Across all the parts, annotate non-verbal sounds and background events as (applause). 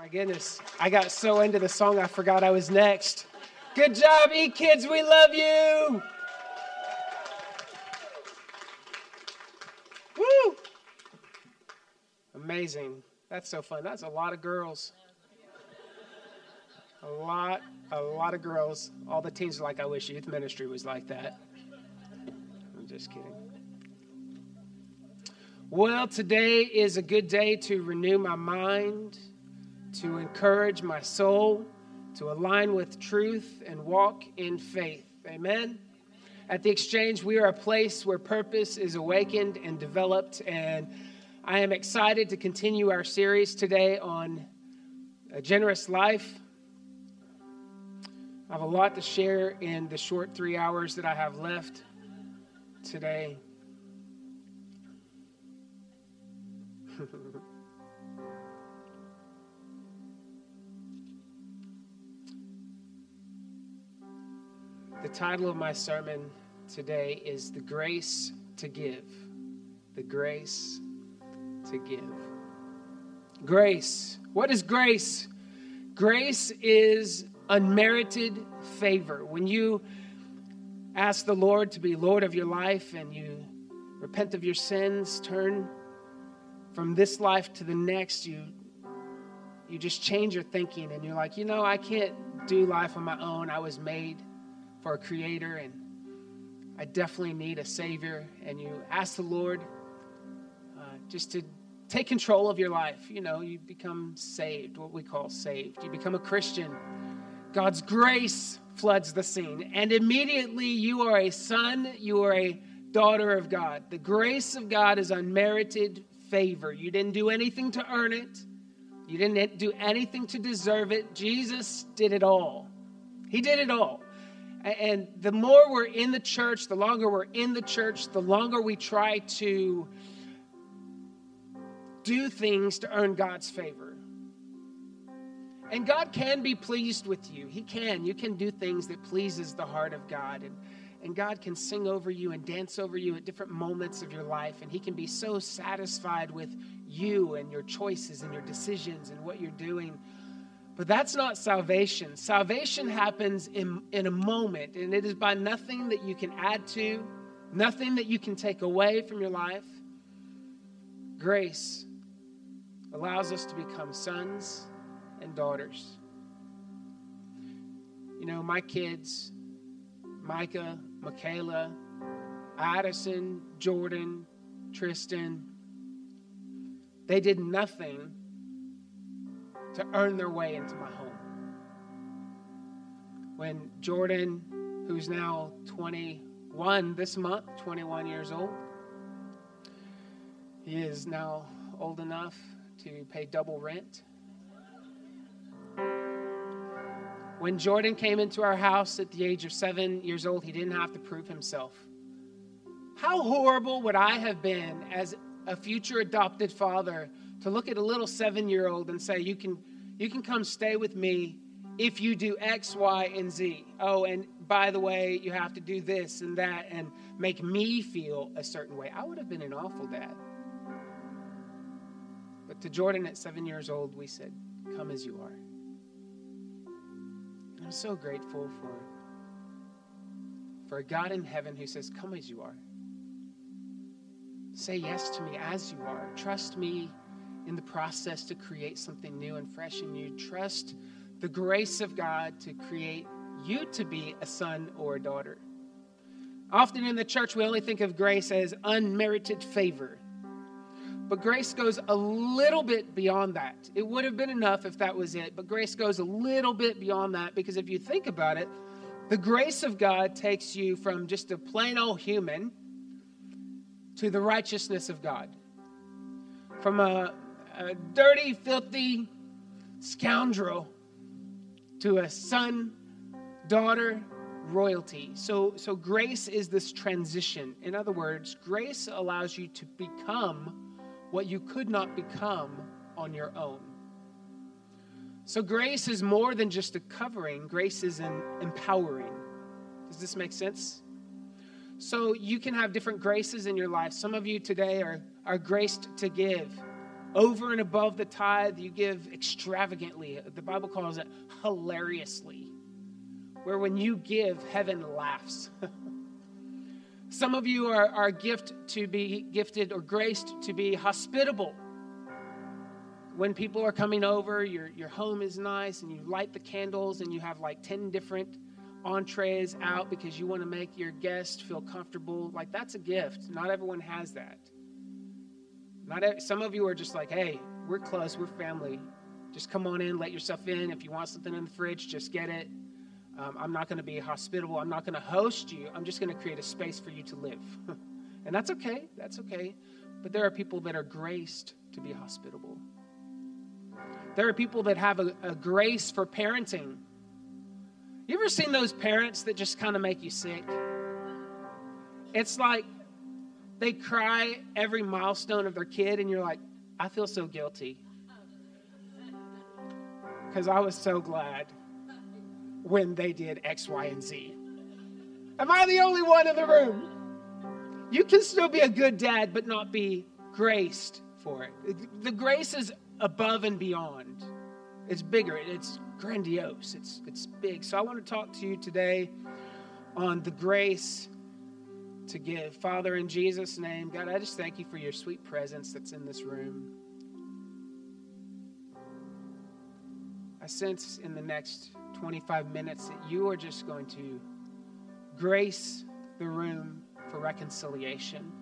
My goodness, I got so into the song I forgot I was next. Good job, E Kids, we love you. Woo! Amazing. That's so fun. That's a lot of girls. A lot, a lot of girls. All the teens are like, I wish youth ministry was like that. I'm just kidding. Well, today is a good day to renew my mind to encourage my soul to align with truth and walk in faith. Amen. At the exchange, we are a place where purpose is awakened and developed. And I am excited to continue our series today on a generous life. I have a lot to share in the short three hours that I have left today. The title of my sermon today is The Grace to Give. The Grace to Give. Grace. What is grace? Grace is unmerited favor. When you ask the Lord to be Lord of your life and you repent of your sins, turn from this life to the next, you you just change your thinking and you're like, you know, I can't do life on my own. I was made for a creator, and I definitely need a savior. And you ask the Lord uh, just to take control of your life. You know, you become saved, what we call saved. You become a Christian. God's grace floods the scene, and immediately you are a son, you are a daughter of God. The grace of God is unmerited favor. You didn't do anything to earn it. You didn't do anything to deserve it. Jesus did it all. He did it all. And the more we're in the church, the longer we're in the church, the longer we try to do things to earn God's favor. And God can be pleased with you. He can. You can do things that pleases the heart of God. And, and God can sing over you and dance over you at different moments of your life. And He can be so satisfied with you and your choices and your decisions and what you're doing but that's not salvation. Salvation happens in, in a moment, and it is by nothing that you can add to, nothing that you can take away from your life. Grace allows us to become sons and daughters. You know, my kids, Micah, Michaela, Addison, Jordan, Tristan, they did nothing to earn their way into my home. When Jordan, who's now 21 this month, 21 years old, he is now old enough to pay double rent. When Jordan came into our house at the age of seven years old, he didn't have to prove himself. How horrible would I have been as a future adopted father to look at a little seven year old and say, you can, you can come stay with me if you do X, Y, and Z. Oh, and by the way, you have to do this and that and make me feel a certain way. I would have been an awful dad. But to Jordan at seven years old, we said, Come as you are. And I'm so grateful for, for a God in heaven who says, Come as you are. Say yes to me as you are. Trust me in the process to create something new and fresh in you. Trust the grace of God to create you to be a son or a daughter. Often in the church, we only think of grace as unmerited favor. But grace goes a little bit beyond that. It would have been enough if that was it, but grace goes a little bit beyond that because if you think about it, the grace of God takes you from just a plain old human to the righteousness of God. From a a dirty, filthy scoundrel to a son, daughter, royalty. So, so grace is this transition. In other words, grace allows you to become what you could not become on your own. So, grace is more than just a covering, grace is an empowering. Does this make sense? So, you can have different graces in your life. Some of you today are, are graced to give over and above the tithe, you give extravagantly. The Bible calls it hilariously, where when you give, heaven laughs. Some of you are, are gift to be gifted or graced to be hospitable. When people are coming over, your, your home is nice and you light the candles and you have like 10 different entrees out because you want to make your guest feel comfortable. Like that's a gift. Not everyone has that. Not every, some of you are just like, hey, we're close, we're family. Just come on in, let yourself in. If you want something in the fridge, just get it. Um, I'm not going to be hospitable. I'm not going to host you. I'm just going to create a space for you to live. (laughs) and that's okay. That's okay. But there are people that are graced to be hospitable. There are people that have a, a grace for parenting. You ever seen those parents that just kind of make you sick? It's like they cry every milestone of their kid, and you're like, I feel so guilty. Because I was so glad when they did X, Y, and Z. Am I the only one in the room? You can still be a good dad, but not be graced for it. The grace is above and beyond. It's bigger. It's grandiose. It's it's big. So I want to talk to you today on the grace to give. Father, in Jesus' name, God, I just thank you for your sweet presence that's in this room. I sense in the next 25 minutes that you are just going to grace the room for reconciliation.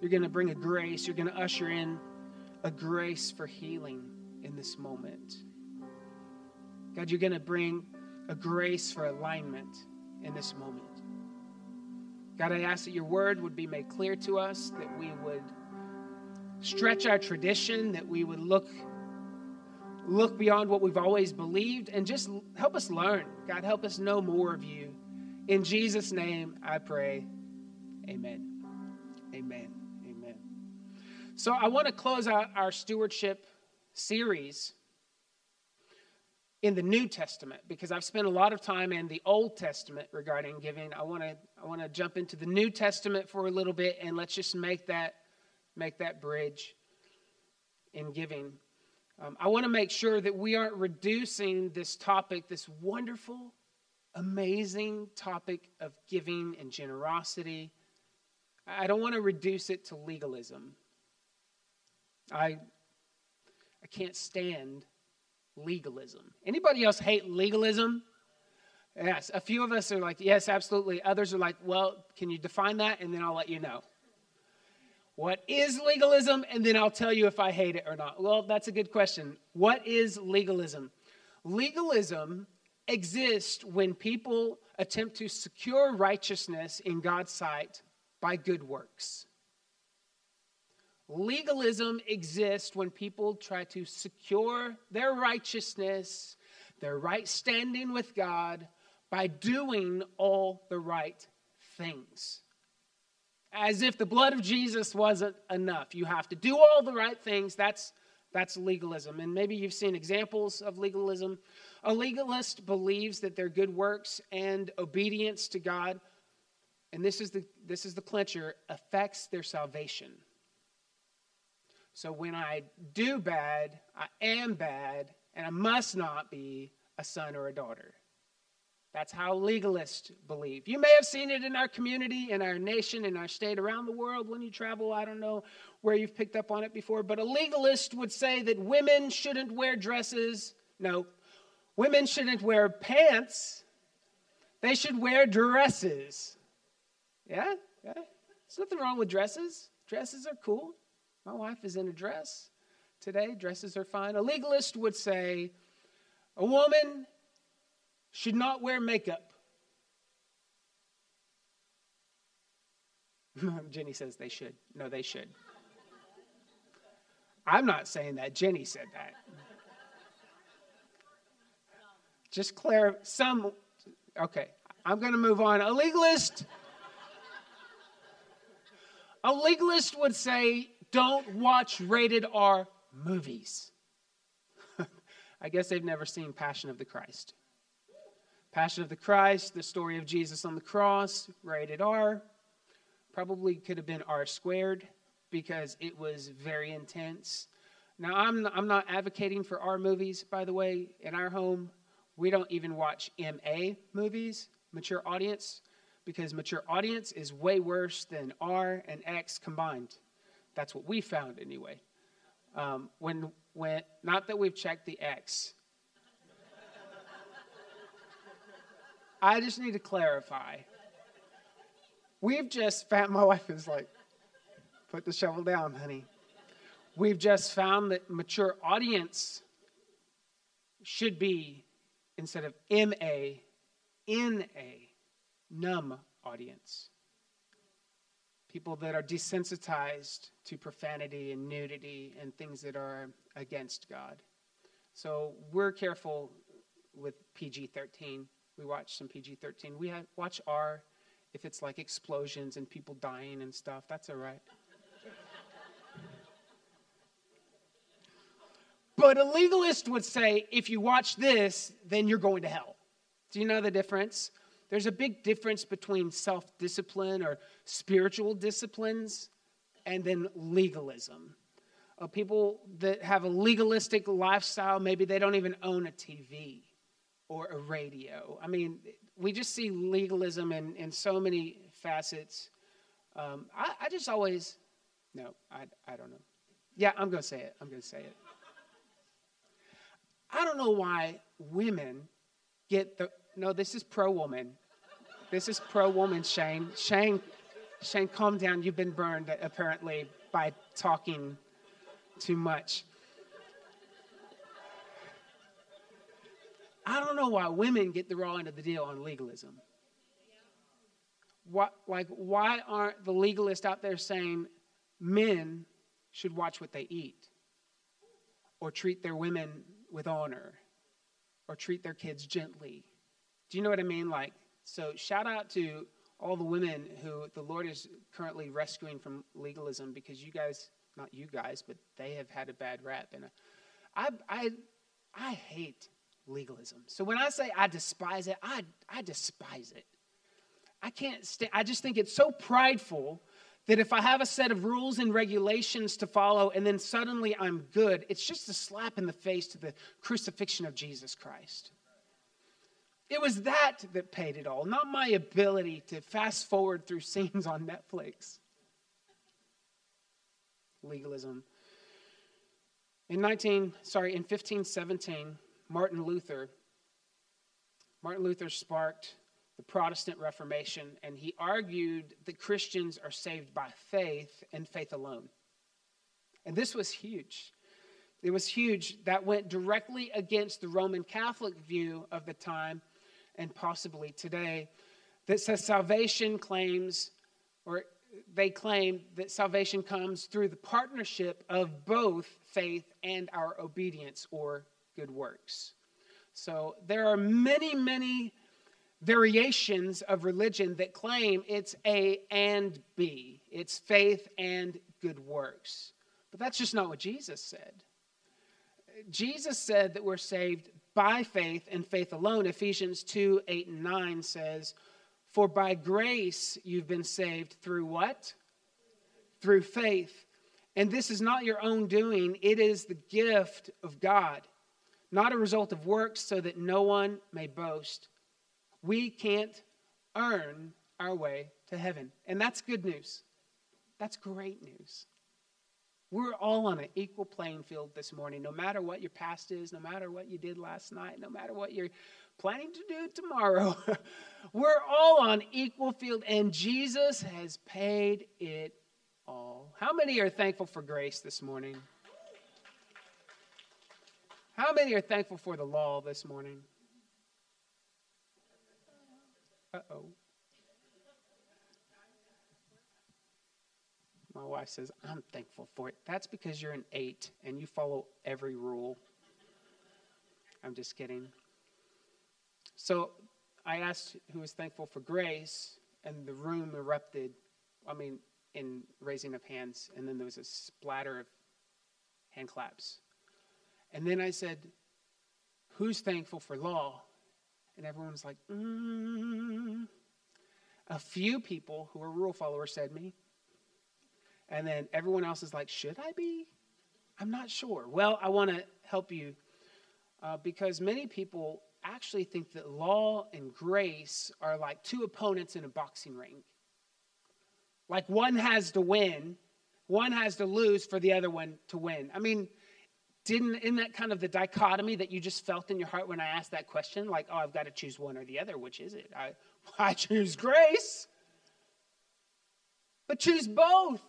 You're going to bring a grace, you're going to usher in a grace for healing in this moment. God, you're going to bring a grace for alignment in this moment. God, I ask that your word would be made clear to us, that we would stretch our tradition, that we would look look beyond what we've always believed and just help us learn. God, help us know more of you. In Jesus' name, I pray. Amen. Amen. Amen. So I want to close out our stewardship series in the New Testament because I've spent a lot of time in the Old Testament regarding giving. I want to I want to jump into the New Testament for a little bit and let's just make that make that bridge in giving. Um, I want to make sure that we aren't reducing this topic, this wonderful, amazing topic of giving and generosity. I don't want to reduce it to legalism. I, I can't stand legalism. Anybody else hate legalism? Yes, a few of us are like, yes, absolutely. Others are like, well, can you define that? And then I'll let you know. What is legalism? And then I'll tell you if I hate it or not. Well, that's a good question. What is legalism? Legalism exists when people attempt to secure righteousness in God's sight by good works. Legalism exists when people try to secure their righteousness, their right standing with God, by doing all the right things as if the blood of Jesus wasn't enough. You have to do all the right things. That's that's legalism. And maybe you've seen examples of legalism. A legalist believes that their good works and obedience to God, and this is the this is the clincher, affects their salvation. So when I do bad, I am bad, and I must not be a son or a daughter. That's how legalists believe. You may have seen it in our community, in our nation, in our state, around the world when you travel. I don't know where you've picked up on it before, but a legalist would say that women shouldn't wear dresses. No, women shouldn't wear pants. They should wear dresses. Yeah? Yeah? There's nothing wrong with dresses. Dresses are cool. My wife is in a dress today. Dresses are fine. A legalist would say a woman should not wear makeup. (laughs) Jenny says they should. No, they should. I'm not saying that. Jenny said that. Just clear some. Okay, I'm going to move on. A legalist. A legalist would say, don't watch rated R movies. (laughs) I guess they've never seen Passion of the Christ. Passion of the Christ, the story of Jesus on the cross, rated R. Probably could have been R squared because it was very intense. Now, I'm, I'm not advocating for R movies, by the way. In our home, we don't even watch MA movies, mature audience, because mature audience is way worse than R and X combined. That's what we found anyway. Um, when, when, not that we've checked the X. I just need to clarify. We've just found, my wife is like, put the shovel down, honey. We've just found that mature audience should be, instead of MA, NA, numb audience. People that are desensitized to profanity and nudity and things that are against God. So we're careful with PG 13. We watch some PG 13. We have, watch R if it's like explosions and people dying and stuff. That's all right. But a legalist would say if you watch this, then you're going to hell. Do you know the difference? There's a big difference between self discipline or spiritual disciplines and then legalism. Uh, people that have a legalistic lifestyle, maybe they don't even own a TV or a radio. I mean, we just see legalism in, in so many facets. Um, I, I just always, no, I, I don't know. Yeah, I'm going to say it. I'm going to say it. I don't know why women get the no, this is pro woman. This is pro woman, Shane. Shane, Shane, calm down. You've been burned apparently by talking too much. I don't know why women get the raw end of the deal on legalism. What, like, why aren't the legalists out there saying men should watch what they eat or treat their women with honor or treat their kids gently. Do you know what I mean? Like, so shout out to all the women who the Lord is currently rescuing from legalism because you guys, not you guys, but they have had a bad rap. And uh, I, I, I hate legalism. So when I say I despise it, I, I despise it. I can't I just think it's so prideful that if I have a set of rules and regulations to follow and then suddenly I'm good, it's just a slap in the face to the crucifixion of Jesus Christ. It was that that paid it all, not my ability to fast forward through scenes on Netflix. Legalism. In 19, sorry, in 1517, Martin Luther, Martin Luther sparked the Protestant Reformation, and he argued that Christians are saved by faith and faith alone. And this was huge. It was huge. That went directly against the Roman Catholic view of the time and possibly today that says salvation claims, or they claim that salvation comes through the partnership of both faith and our obedience or good works. So there are many, many variations of religion that claim it's A and B, it's faith and good works. But that's just not what Jesus said. Jesus said that we're saved by faith and faith alone. Ephesians 2 8 and 9 says, For by grace you've been saved through what? Through faith. And this is not your own doing, it is the gift of God, not a result of works, so that no one may boast. We can't earn our way to heaven. And that's good news. That's great news. We're all on an equal playing field this morning, no matter what your past is, no matter what you did last night, no matter what you're planning to do tomorrow. (laughs) We're all on equal field, and Jesus has paid it all. How many are thankful for grace this morning? How many are thankful for the law this morning? Uh oh. My wife says, I'm thankful for it. That's because you're an eight and you follow every rule. I'm just kidding. So I asked who was thankful for grace, and the room erupted. I mean, in raising of hands, and then there was a splatter of hand claps. And then I said, Who's thankful for law? And everyone's like, mm. A few people who are rule followers said me. And then everyone else is like, Should I be? I'm not sure. Well, I want to help you uh, because many people actually think that law and grace are like two opponents in a boxing ring. Like one has to win, one has to lose for the other one to win. I mean, didn't in that kind of the dichotomy that you just felt in your heart when I asked that question? Like, oh, I've got to choose one or the other. Which is it? I, (laughs) I choose grace. But choose both.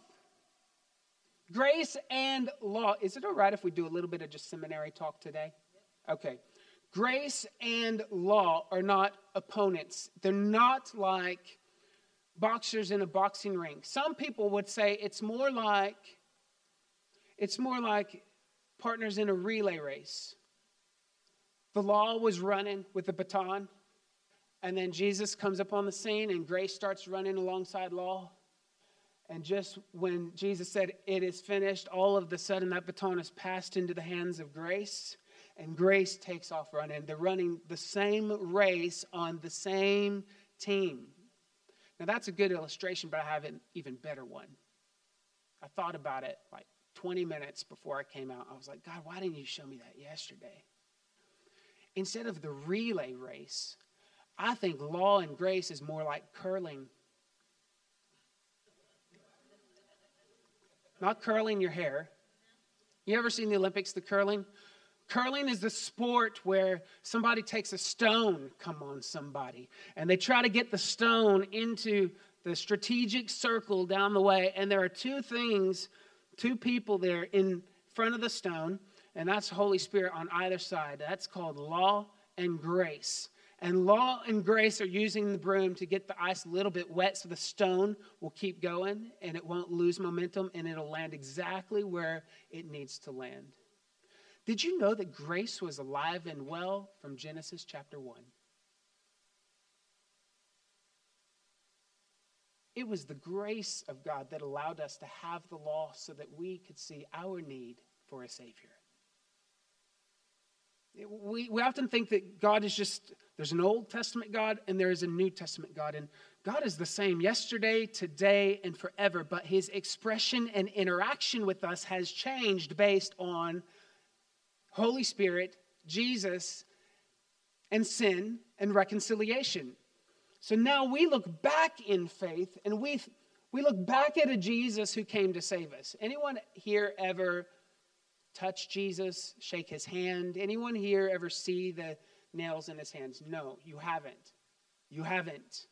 Grace and law. Is it all right if we do a little bit of just seminary talk today? Okay. Grace and law are not opponents. They're not like boxers in a boxing ring. Some people would say it's more like it's more like partners in a relay race. The law was running with the baton, and then Jesus comes up on the scene and grace starts running alongside law. And just when Jesus said, It is finished, all of the sudden that baton is passed into the hands of grace, and grace takes off running. They're running the same race on the same team. Now, that's a good illustration, but I have an even better one. I thought about it like 20 minutes before I came out. I was like, God, why didn't you show me that yesterday? Instead of the relay race, I think law and grace is more like curling not curling your hair. You ever seen the Olympics, the curling? Curling is the sport where somebody takes a stone, come on, somebody, and they try to get the stone into the strategic circle down the way. And there are two things, two people there in front of the stone, and that's Holy Spirit on either side. That's called law and grace. And law and grace are using the broom to get the ice a little bit wet so the stone will keep going and it won't lose momentum and it'll land exactly where it needs to land. Did you know that grace was alive and well from Genesis chapter 1? It was the grace of God that allowed us to have the law so that we could see our need for a Savior. We, we often think that God is just, there's an Old Testament God and there is a New Testament God. And God is the same yesterday, today, and forever. But his expression and interaction with us has changed based on Holy Spirit, Jesus, and sin and reconciliation. So now we look back in faith and we, we look back at a Jesus who came to save us. Anyone here ever touch Jesus, shake his hand? Anyone here ever see the nails in his hands? No, you haven't. You haven't.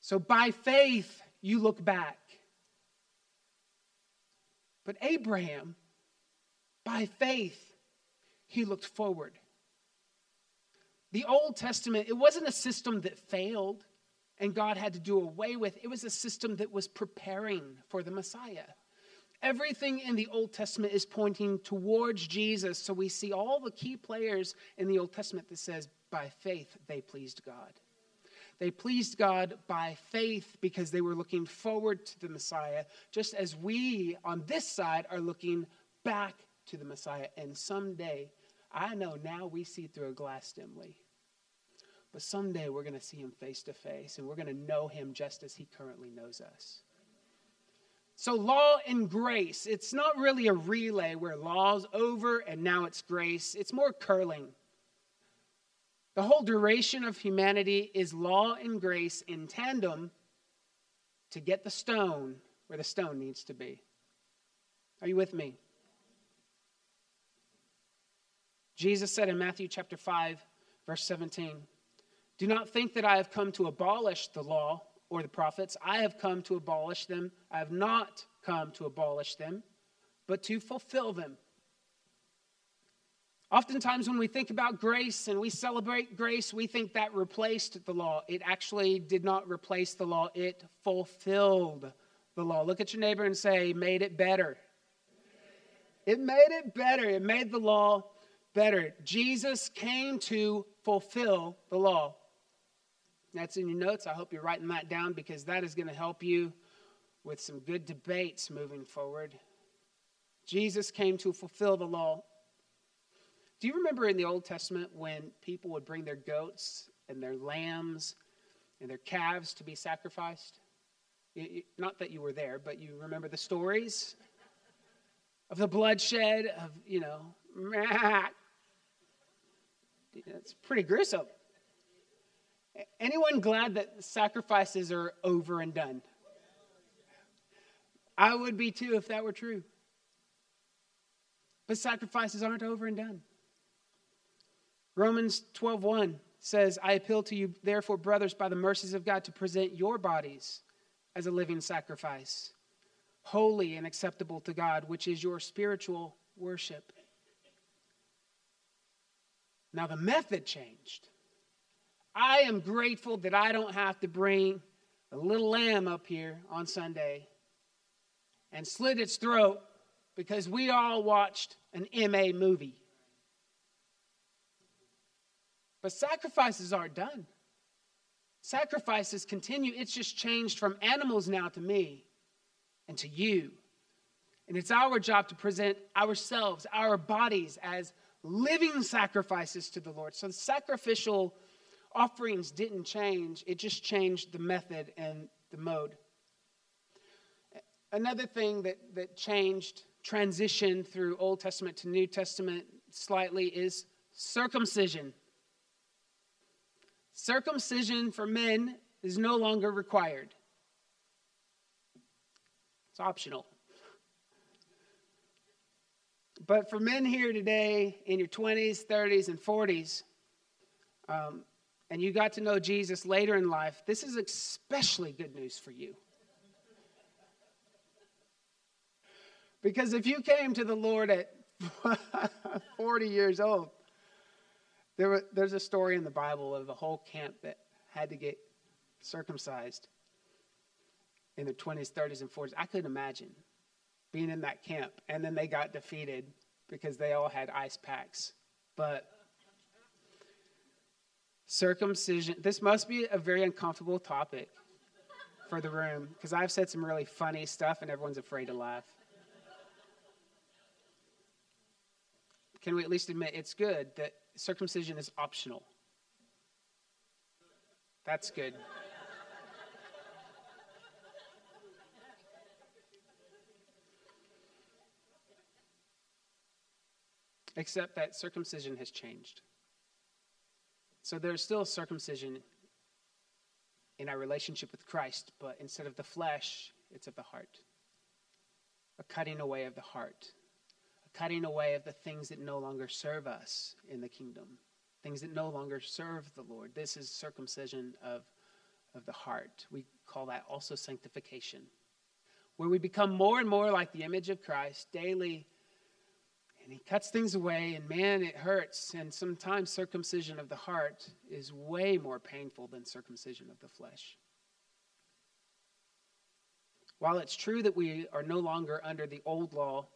So by faith, you look back. But Abraham, by faith, he looked forward. The Old Testament, it wasn't a system that failed and God had to do away with, it was a system that was preparing for the Messiah. Everything in the Old Testament is pointing towards Jesus. So we see all the key players in the Old Testament that says, by faith, they pleased God. They pleased God by faith because they were looking forward to the Messiah, just as we on this side are looking back to the Messiah. And someday, I know now we see through a glass dimly, but someday we're going to see him face to face and we're going to know him just as he currently knows us. So, law and grace, it's not really a relay where law's over and now it's grace. It's more curling. The whole duration of humanity is law and grace in tandem to get the stone where the stone needs to be. Are you with me? Jesus said in Matthew chapter 5, verse 17, Do not think that I have come to abolish the law or the prophets. I have come to abolish them. I have not come to abolish them, but to fulfill them. Oftentimes, when we think about grace and we celebrate grace, we think that replaced the law. It actually did not replace the law, it fulfilled the law. Look at your neighbor and say, made it better. It made it better. It made the law better. Jesus came to fulfill the law. That's in your notes. I hope you're writing that down because that is going to help you with some good debates moving forward. Jesus came to fulfill the law. Do you remember in the Old Testament when people would bring their goats and their lambs and their calves to be sacrificed? Not that you were there, but you remember the stories? of the bloodshed, of, you know, (laughs) that's pretty gruesome. Anyone glad that sacrifices are over and done? I would be too if that were true. But sacrifices aren't over and done. Romans 12:1 says, "I appeal to you therefore brothers by the mercies of God to present your bodies as a living sacrifice, holy and acceptable to God, which is your spiritual worship." Now the method changed. I am grateful that I don't have to bring a little lamb up here on Sunday and slit its throat because we all watched an MA movie. But sacrifices aren't done. Sacrifices continue. It's just changed from animals now to me and to you. And it's our job to present ourselves, our bodies, as living sacrifices to the Lord. So the sacrificial offerings didn't change, it just changed the method and the mode. Another thing that, that changed, transition through Old Testament to New Testament slightly is circumcision. Circumcision for men is no longer required, it's optional. But for men here today in your 20s, 30s, and 40s, um, and you got to know Jesus later in life, this is especially good news for you. Because if you came to the Lord at (laughs) 40 years old, there were, there's a story in the Bible of a whole camp that had to get circumcised in their 20s, 30s, and 40s. I couldn't imagine being in that camp. And then they got defeated because they all had ice packs. But circumcision, this must be a very uncomfortable topic for the room because I've said some really funny stuff and everyone's afraid to laugh. Can we at least admit it's good that circumcision is optional. That's good. Except that circumcision has changed. So there's still circumcision in our relationship with Christ, but instead of the flesh, it's of the heart. A cutting away of the heart a cutting away of the things that no longer serve us in the kingdom, things that no longer serve the Lord. This is circumcision of, of the heart. We call that also sanctification, where we become more and more like the image of Christ daily. And he cuts things away, and man, it hurts. And sometimes circumcision of the heart is way more painful than circumcision of the flesh. While it's true that we are no longer under the old law,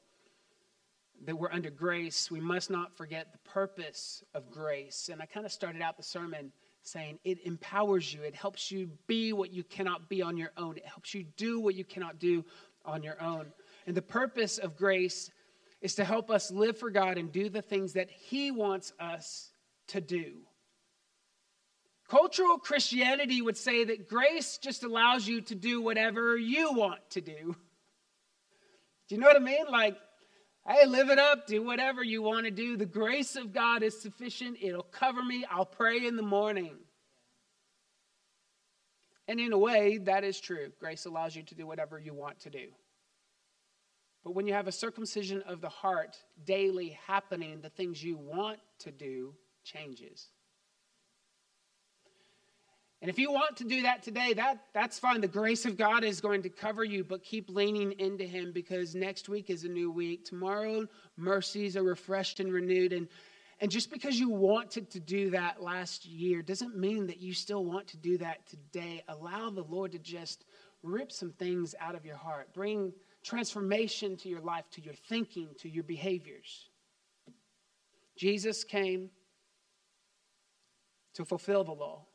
that we're under grace, we must not forget the purpose of grace. And I kind of started out the sermon saying it empowers you, it helps you be what you cannot be on your own, it helps you do what you cannot do on your own. And the purpose of grace is to help us live for God and do the things that He wants us to do. Cultural Christianity would say that grace just allows you to do whatever you want to do. Do you know what I mean? Like, Hey, live it up. Do whatever you want to do. The grace of God is sufficient. It'll cover me. I'll pray in the morning. And in a way, that is true. Grace allows you to do whatever you want to do. But when you have a circumcision of the heart daily happening, the things you want to do changes. And if you want to do that today, that, that's fine. The grace of God is going to cover you, but keep leaning into Him because next week is a new week. Tomorrow, mercies are refreshed and renewed. And, and just because you wanted to do that last year doesn't mean that you still want to do that today. Allow the Lord to just rip some things out of your heart, bring transformation to your life, to your thinking, to your behaviors. Jesus came to fulfill the law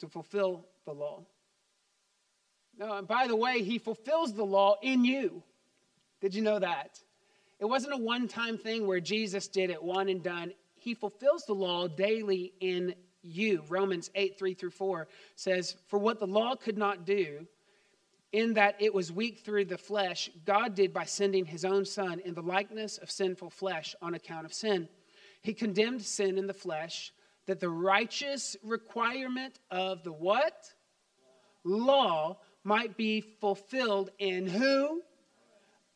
to fulfill the law. No, and by the way, he fulfills the law in you. Did you know that? It wasn't a one time thing where Jesus did it one and done. He fulfills the law daily in you. Romans 8, 3 through 4 says, For what the law could not do, in that it was weak through the flesh, God did by sending his own Son in the likeness of sinful flesh on account of sin. He condemned sin in the flesh that the righteous requirement of the what? Law might be fulfilled in who?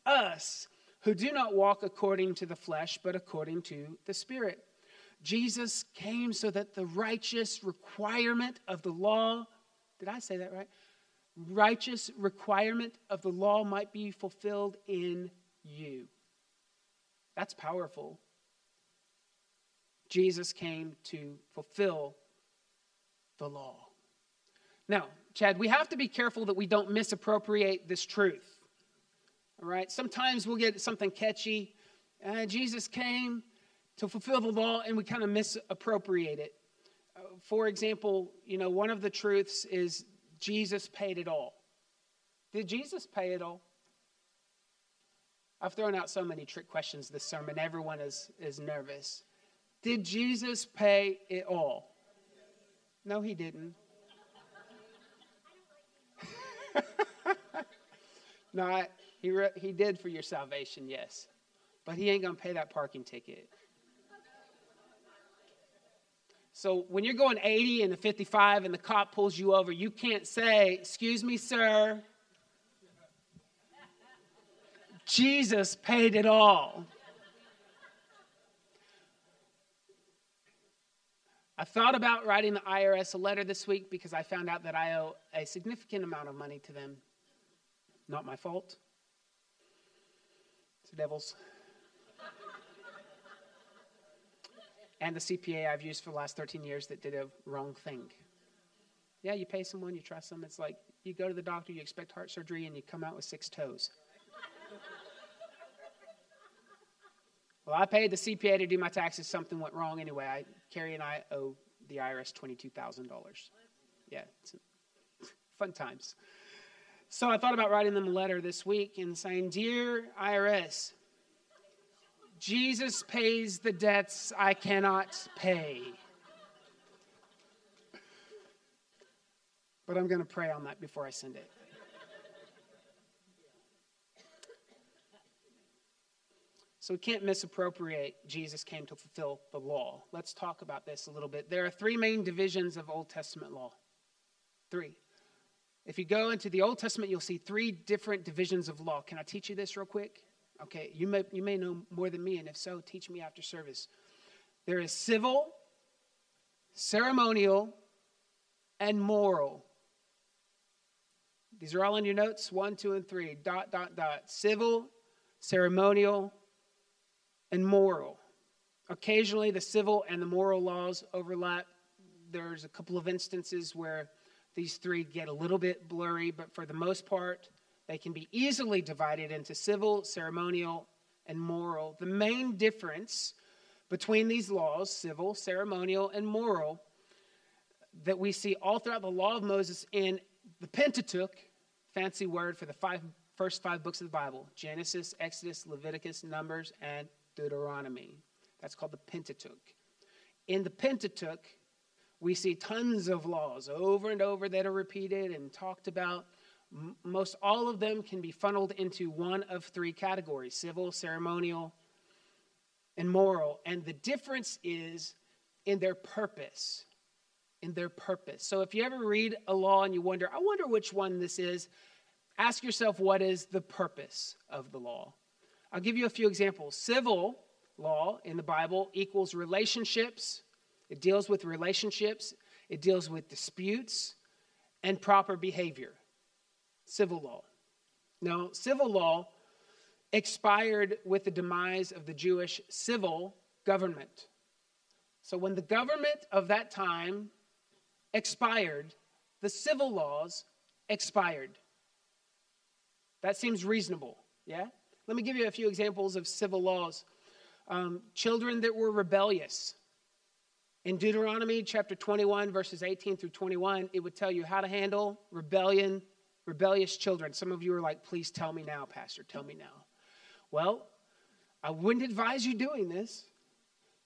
Us, who do not walk according to the flesh, but according to the Spirit. Jesus came so that the righteous requirement of the law, did I say that right? Righteous requirement of the law might be fulfilled in you. That's powerful. Jesus came to fulfill the law. Now, Chad, we have to be careful that we don't misappropriate this truth. All right? Sometimes we'll get something catchy. Uh, Jesus came to fulfill the law, and we kind of misappropriate it. Uh, for example, you know, one of the truths is Jesus paid it all. Did Jesus pay it all? I've thrown out so many trick questions this sermon. Everyone is, is nervous. Did Jesus pay it all? No, he didn't. (laughs) no, I, he, re, he did for your salvation, yes. But he ain't going to pay that parking ticket. So when you're going 80 and the 55 and the cop pulls you over, you can't say, Excuse me, sir. Jesus paid it all. I thought about writing the IRS a letter this week because I found out that I owe a significant amount of money to them. Not my fault. It's the devil's. And the CPA I've used for the last 13 years that did a wrong thing. Yeah, you pay someone, you trust them. It's like you go to the doctor, you expect heart surgery, and you come out with six toes. (laughs) well, I paid the CPA to do my taxes. Something went wrong anyway. I, Carrie and I owe the IRS $22,000. Yeah, (laughs) fun times. So I thought about writing them a letter this week and saying, Dear IRS, Jesus pays the debts I cannot pay. But I'm going to pray on that before I send it. So we can't misappropriate Jesus came to fulfill the law. Let's talk about this a little bit. There are three main divisions of Old Testament law. Three. If you go into the Old Testament, you'll see three different divisions of law. Can I teach you this real quick? Okay, you may, you may know more than me, and if so, teach me after service. There is civil, ceremonial, and moral. These are all in your notes one, two, and three. Dot, dot, dot. Civil, ceremonial, and moral. Occasionally, the civil and the moral laws overlap. There's a couple of instances where these three get a little bit blurry, but for the most part, they can be easily divided into civil, ceremonial, and moral. The main difference between these laws, civil, ceremonial, and moral, that we see all throughout the law of Moses in the Pentateuch, fancy word for the five, first five books of the Bible Genesis, Exodus, Leviticus, Numbers, and Deuteronomy. That's called the Pentateuch. In the Pentateuch, we see tons of laws over and over that are repeated and talked about most all of them can be funneled into one of three categories civil, ceremonial, and moral. And the difference is in their purpose. In their purpose. So if you ever read a law and you wonder, I wonder which one this is, ask yourself what is the purpose of the law. I'll give you a few examples. Civil law in the Bible equals relationships, it deals with relationships, it deals with disputes, and proper behavior civil law. Now, civil law expired with the demise of the Jewish civil government. So, when the government of that time expired, the civil laws expired. That seems reasonable, yeah? Let me give you a few examples of civil laws. Um, children that were rebellious. In Deuteronomy chapter 21, verses 18 through 21, it would tell you how to handle rebellion rebellious children. Some of you are like, please tell me now, Pastor, tell me now. Well, I wouldn't advise you doing this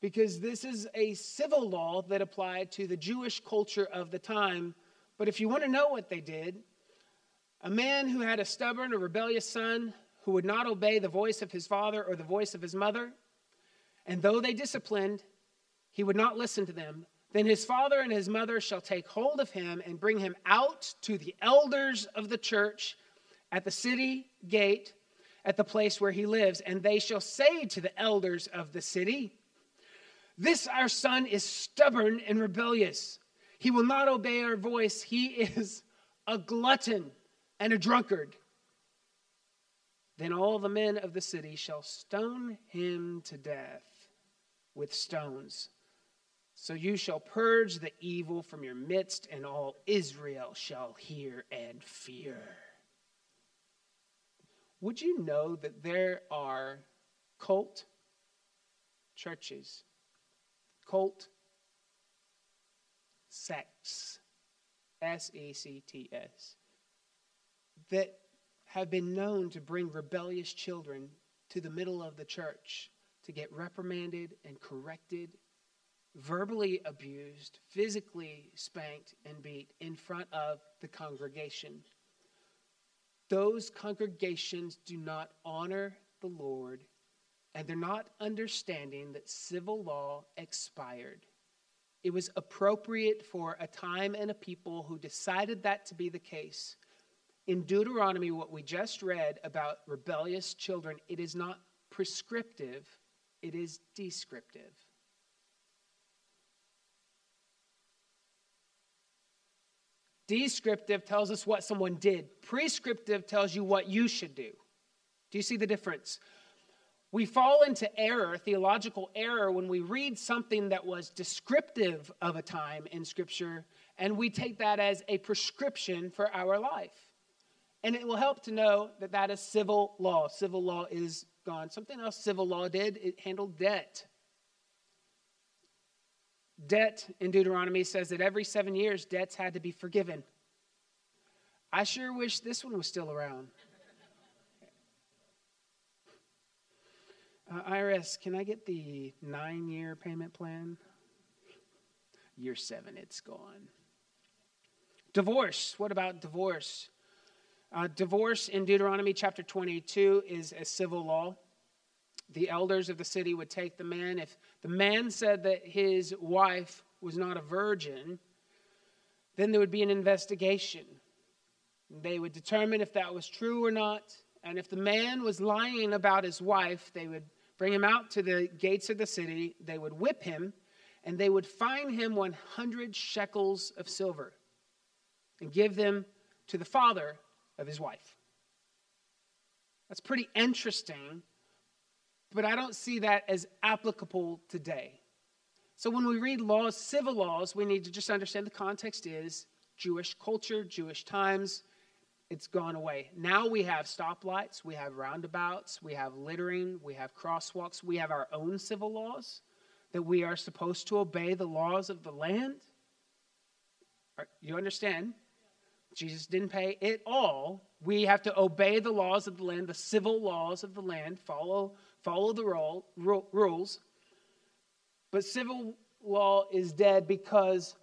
because this is a civil law that applied to the Jewish culture of the time. But if you want to know what they did, A man who had a stubborn or rebellious son who would not obey the voice of his father or the voice of his mother, and though they disciplined, he would not listen to them, then his father and his mother shall take hold of him and bring him out to the elders of the church at the city gate at the place where he lives, and they shall say to the elders of the city, This our son is stubborn and rebellious. He will not obey our voice. He is a glutton and a drunkard. Then all the men of the city shall stone him to death with stones. So you shall purge the evil from your midst, and all Israel shall hear and fear. Would you know that there are cult churches, cult sects, S E C T S, that have been known to bring rebellious children to the middle of the church to get reprimanded and corrected, verbally abused, physically spanked and beat in front of the congregation those congregations do not honor the Lord and they're not understanding that civil law expired. It was appropriate for a time and a people who decided that to be the case. In Deuteronomy, what we just read about rebellious children, it is not prescriptive, it is descriptive. Descriptive tells us what someone did, prescriptive tells you what you should do. Do you see the difference? We fall into error, theological error, when we read something that was descriptive of a time in Scripture and we take that as a prescription for our life. And it will help to know that that is civil law. Civil law is gone. Something else civil law did, it handled debt. Debt in Deuteronomy says that every seven years, debts had to be forgiven. I sure wish this one was still around. Uh, IRS, can I get the nine year payment plan? Year seven, it's gone. Divorce. What about divorce? Uh, divorce in Deuteronomy chapter 22 is a civil law the elders of the city would take the man. If the man said that his wife was not a virgin, then there would be an investigation. They would determine if that was true or not. And if the man was lying about his wife, they would bring him out to the gates of the city, they would whip him, and they would fine him 100 shekels of silver and give them to the father of his wife. That's pretty interesting but I don't see that as applicable today. So when we read laws, civil laws, we need to just understand the context is Jewish culture, Jewish times. It's gone away. Now we have stoplights, we have roundabouts, we have littering, we have crosswalks, we have our own civil laws that we are supposed to obey the laws of the land. You understand? Jesus didn't pay it all. We have to obey the laws of the land, the civil laws of the land, follow follow the role, rules. But civil law is dead because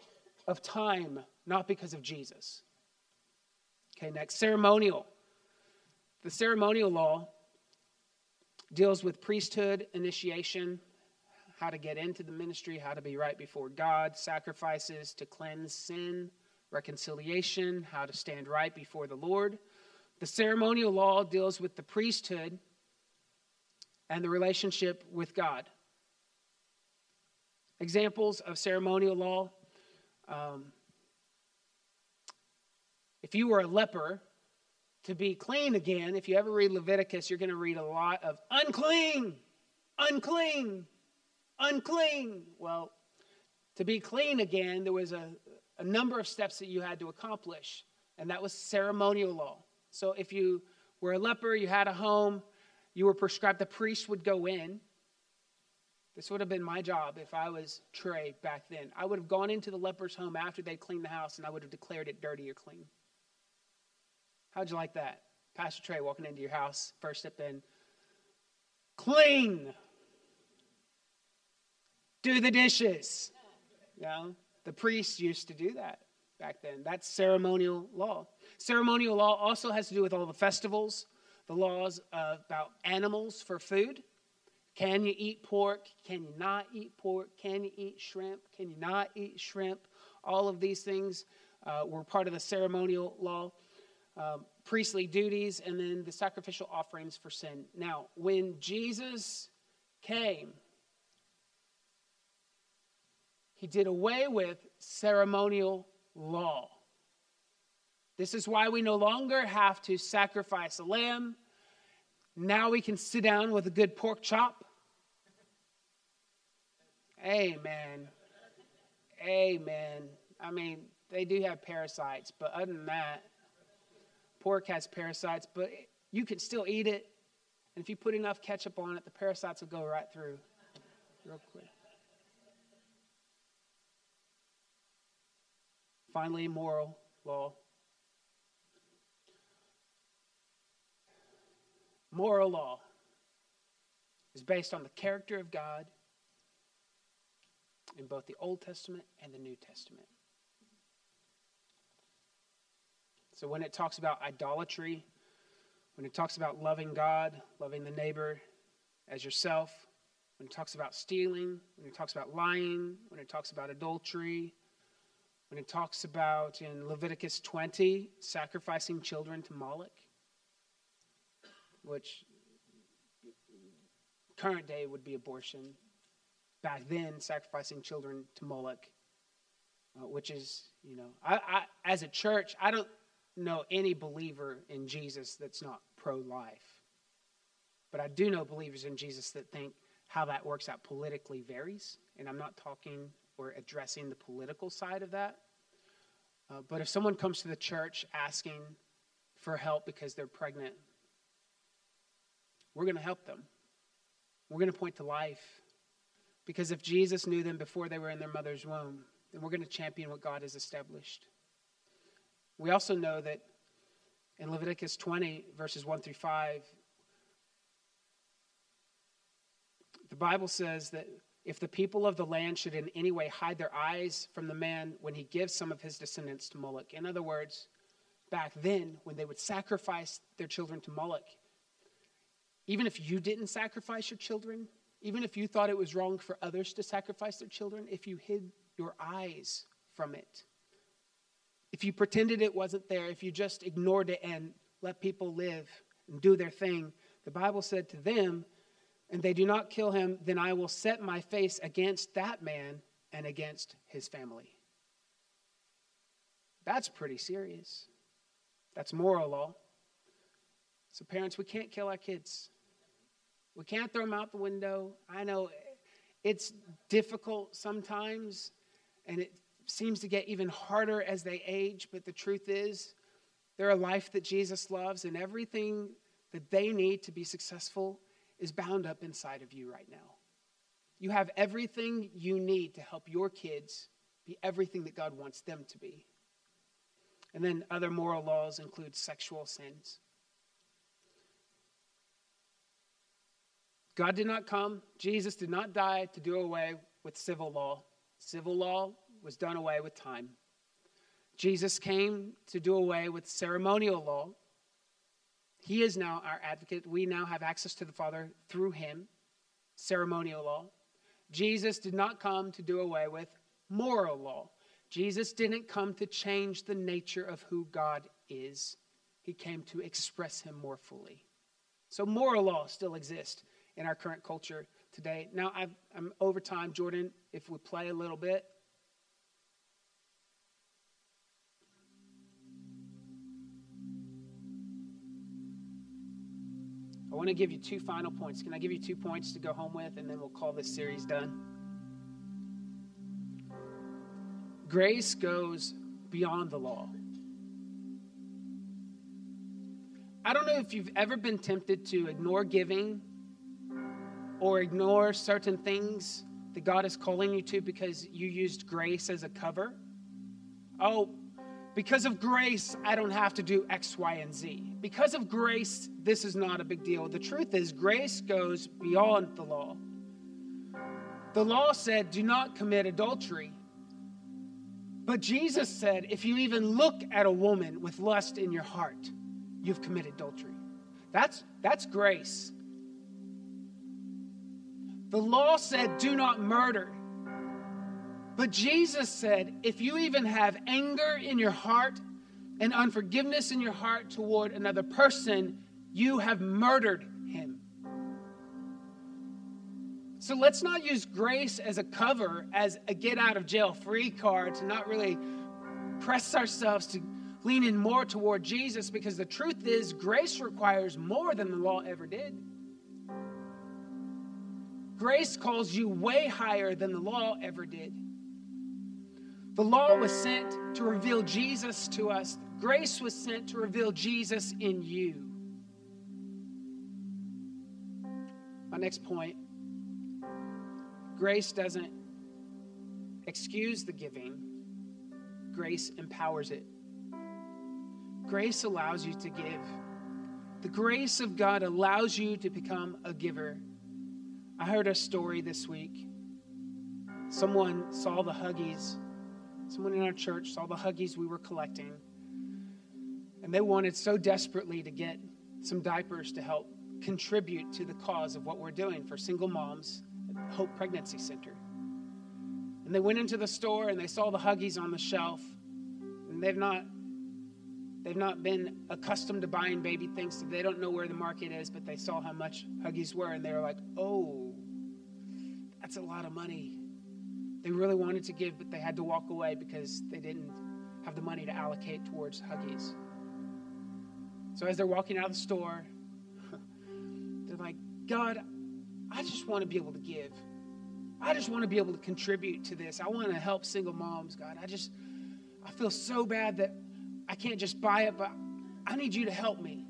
of time, not because of Jesus. Okay, next, ceremonial. The ceremonial law deals with priesthood initiation, how to get into the ministry, how to be right before God, sacrifices to cleanse sin, reconciliation, how to stand right before the Lord. The ceremonial law deals with the priesthood and the relationship with God. Examples of ceremonial law. Um, if you were a leper, to be clean again, if you ever read Leviticus, you're going to read a lot of unclean, unclean, unclean. Well, to be clean again, there was a, a number of steps that you had to accomplish, and that was ceremonial law. So if you were a leper, you had a home, you were prescribed, the priest would go in. This would have been my job if I was Trey back then. I would have gone into the leper's home after they'd cleaned the house and I would have declared it dirty or clean. How'd you like that? Pastor Trey walking into your house, first step in, clean. Do the dishes. You know, the priests used to do that. back then. That's ceremonial law. Ceremonial law also has to do with all the festivals, the laws about animals for food. Can you eat pork? Can you not eat pork? Can you eat shrimp? Can you not eat shrimp? All of these things uh, were part of the ceremonial law, um, priestly duties, and then the sacrificial offerings for sin. Now, when Jesus came, he did away with ceremonial law. This is why we no longer have to sacrifice a lamb. Now we can sit down with a good pork chop. Amen. Amen. I mean, they do have parasites, but other than that, pork has parasites, but you can still eat it. And if you put enough ketchup on it, the parasites will go right through real quick. Finally, moral law. Moral law is based on the character of God in both the Old Testament and the New Testament. So when it talks about idolatry, when it talks about loving God, loving the neighbor as yourself, when it talks about stealing, when it talks about lying, when it talks about adultery, when it talks about in Leviticus 20 sacrificing children to Moloch, which current day would be abortion. Back then, sacrificing children to Moloch, uh, which is, you know, I, I, as a church, I don't know any believer in Jesus that's not pro life. But I do know believers in Jesus that think how that works out politically varies. And I'm not talking or addressing the political side of that. Uh, but if someone comes to the church asking for help because they're pregnant, we're going to help them. We're going to point to life. Because if Jesus knew them before they were in their mother's womb, then we're going to champion what God has established. We also know that in Leviticus 20, verses 1 through 5, the Bible says that if the people of the land should in any way hide their eyes from the man when he gives some of his descendants to Moloch. In other words, back then, when they would sacrifice their children to Moloch, even if you didn't sacrifice your children, even if you thought it was wrong for others to sacrifice their children, if you hid your eyes from it, if you pretended it wasn't there, if you just ignored it and let people live and do their thing, the Bible said to them, and they do not kill him, then I will set my face against that man and against his family. That's pretty serious. That's moral law. So, parents, we can't kill our kids. We can't throw them out the window. I know eh, it's difficult sometimes, and it seems to get even harder as they age, but the truth is, they're a life that Jesus loves, and everything that they need to be successful is bound up inside of you right now. You have everything you need to help your kids be everything that God wants them to be. And then other moral laws include sexual sins. God did not come, Jesus did not die to do away with civil law. Civil law was done away with time. Jesus came to do away with ceremonial law he is now our advocate. We now have access to the Father through him, ceremonial law. Jesus did not come to do away with moral law. Jesus didn't come to change the nature of who God is, He came to express Him more fully. So, moral law still exists in our current culture today. Now, i am over time. Jordan, if we play a little bit. I want to give you two final points. Can I give you two points to go home with, and then we'll call this series done? Grace goes beyond the law. I don't know if you've ever been tempted to ignore giving or ignore certain things that God is calling you to because you used grace as a cover. Oh, because of grace, I don't have to do X, Y, and Z. Because of grace, this is not a big deal. The truth is, grace goes beyond the law. The law said, do not commit adultery. But Jesus said, if you even look at a woman with lust in your heart, you've committed adultery. That's, that's grace. The law said, do not murder. But Jesus said, if you even have anger in your heart and unforgiveness in your heart toward another person, you have murdered him. So let's not use grace as a cover, as a get out of jail free card to not really press ourselves to lean in more toward Jesus because the truth is, grace requires more than the law ever did. Grace calls you way higher than the law ever did. The law was sent to reveal Jesus to us, grace was sent to reveal Jesus in you. My next point grace doesn't excuse the giving, grace empowers it. Grace allows you to give. The grace of God allows you to become a giver. I heard a story this week. Someone saw the Huggies, someone in our church saw the Huggies we were collecting, and they wanted so desperately to get some diapers to help contribute to the cause of what we're doing for single moms at Hope Pregnancy Center. And they went into the store and they saw the Huggies on the shelf, and they've not They've not been accustomed to buying baby things, so they don't know where the market is, but they saw how much Huggies were, and they were like, oh, that's a lot of money. They really wanted to give, but they had to walk away because they didn't have the money to allocate towards Huggies. So as they're walking out of the store, (laughs) they're like, God, I just want to be able to give. I just want to be able to contribute to this. I want to help single moms, God. I just, I feel so bad that I can't just buy it, but I need you to help me.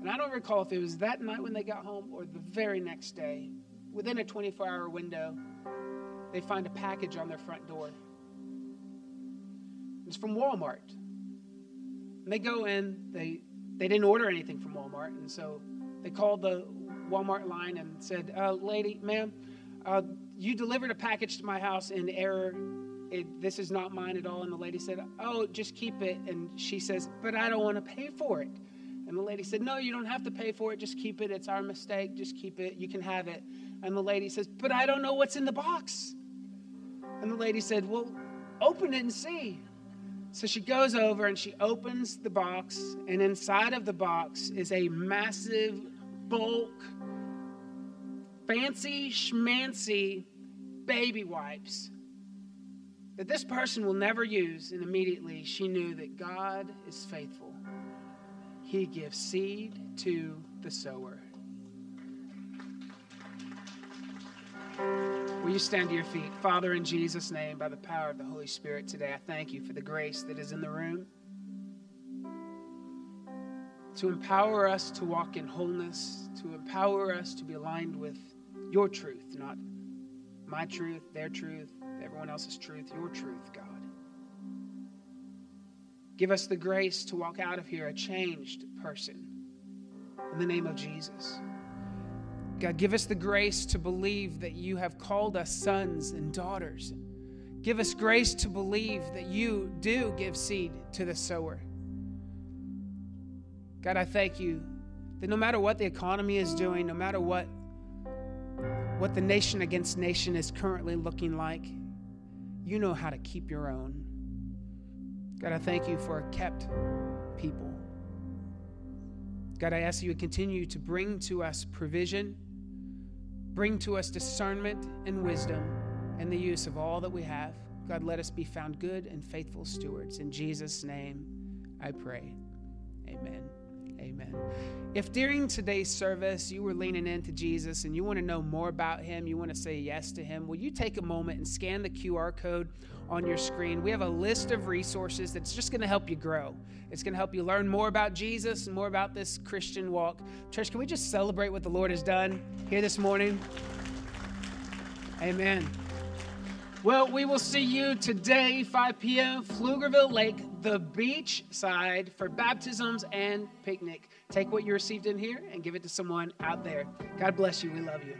And I don't recall if it was that night when they got home or the very next day. Within a 24 hour window, they find a package on their front door. It's from Walmart. And they go in, they, they didn't order anything from Walmart, and so they called the Walmart line and said, uh, Lady, ma'am, uh, you delivered a package to my house in error it, this is not mine at all. And the lady said, Oh, just keep it. And she says, But I don't want to pay for it. And the lady said, No, you don't have to pay for it. Just keep it. It's our mistake. Just keep it. You can have it. And the lady says, But I don't know what's in the box. And the lady said, Well, open it and see. So she goes over and she opens the box, and inside of the box is a massive, bulk, fancy schmancy baby wipes that this person will never use. And immediately she knew that God is faithful. He gives seed to the sower. Will you stand to your feet? Father, in Jesus' name, by the power of the Holy Spirit today, I thank you for the grace that is in the room to empower us to walk in wholeness, to empower us to be aligned with your truth, not my truth, their truth, everyone else's truth, your truth, God. Give us the grace to walk out of here a changed person in the name of Jesus. God, give us the grace to believe that you have called us sons and daughters. Give us grace to believe that you do give seed to the sower. God, I thank you that no matter what the economy is doing, no matter what, what the nation against nation is currently looking like, you know how to keep your own. God, I thank you for a kept people. God, I ask you to continue to bring to us provision, bring to us discernment and wisdom and the use of all that we have. God, let us be found good and faithful stewards. In Jesus' name, I pray. Amen. Amen. If during today's service you were leaning into Jesus and you want to know more about him, you want to say yes to him, will you take a moment and scan the QR code on your screen? We have a list of resources that's just going to help you grow. It's going to help you learn more about Jesus and more about this Christian walk. Church, can we just celebrate what the Lord has done here this morning? Amen. Well, we will see you today, 5 p.m., Pflugerville Lake, the beach side for baptisms and picnic. Take what you received in here and give it to someone out there. God bless you. We love you.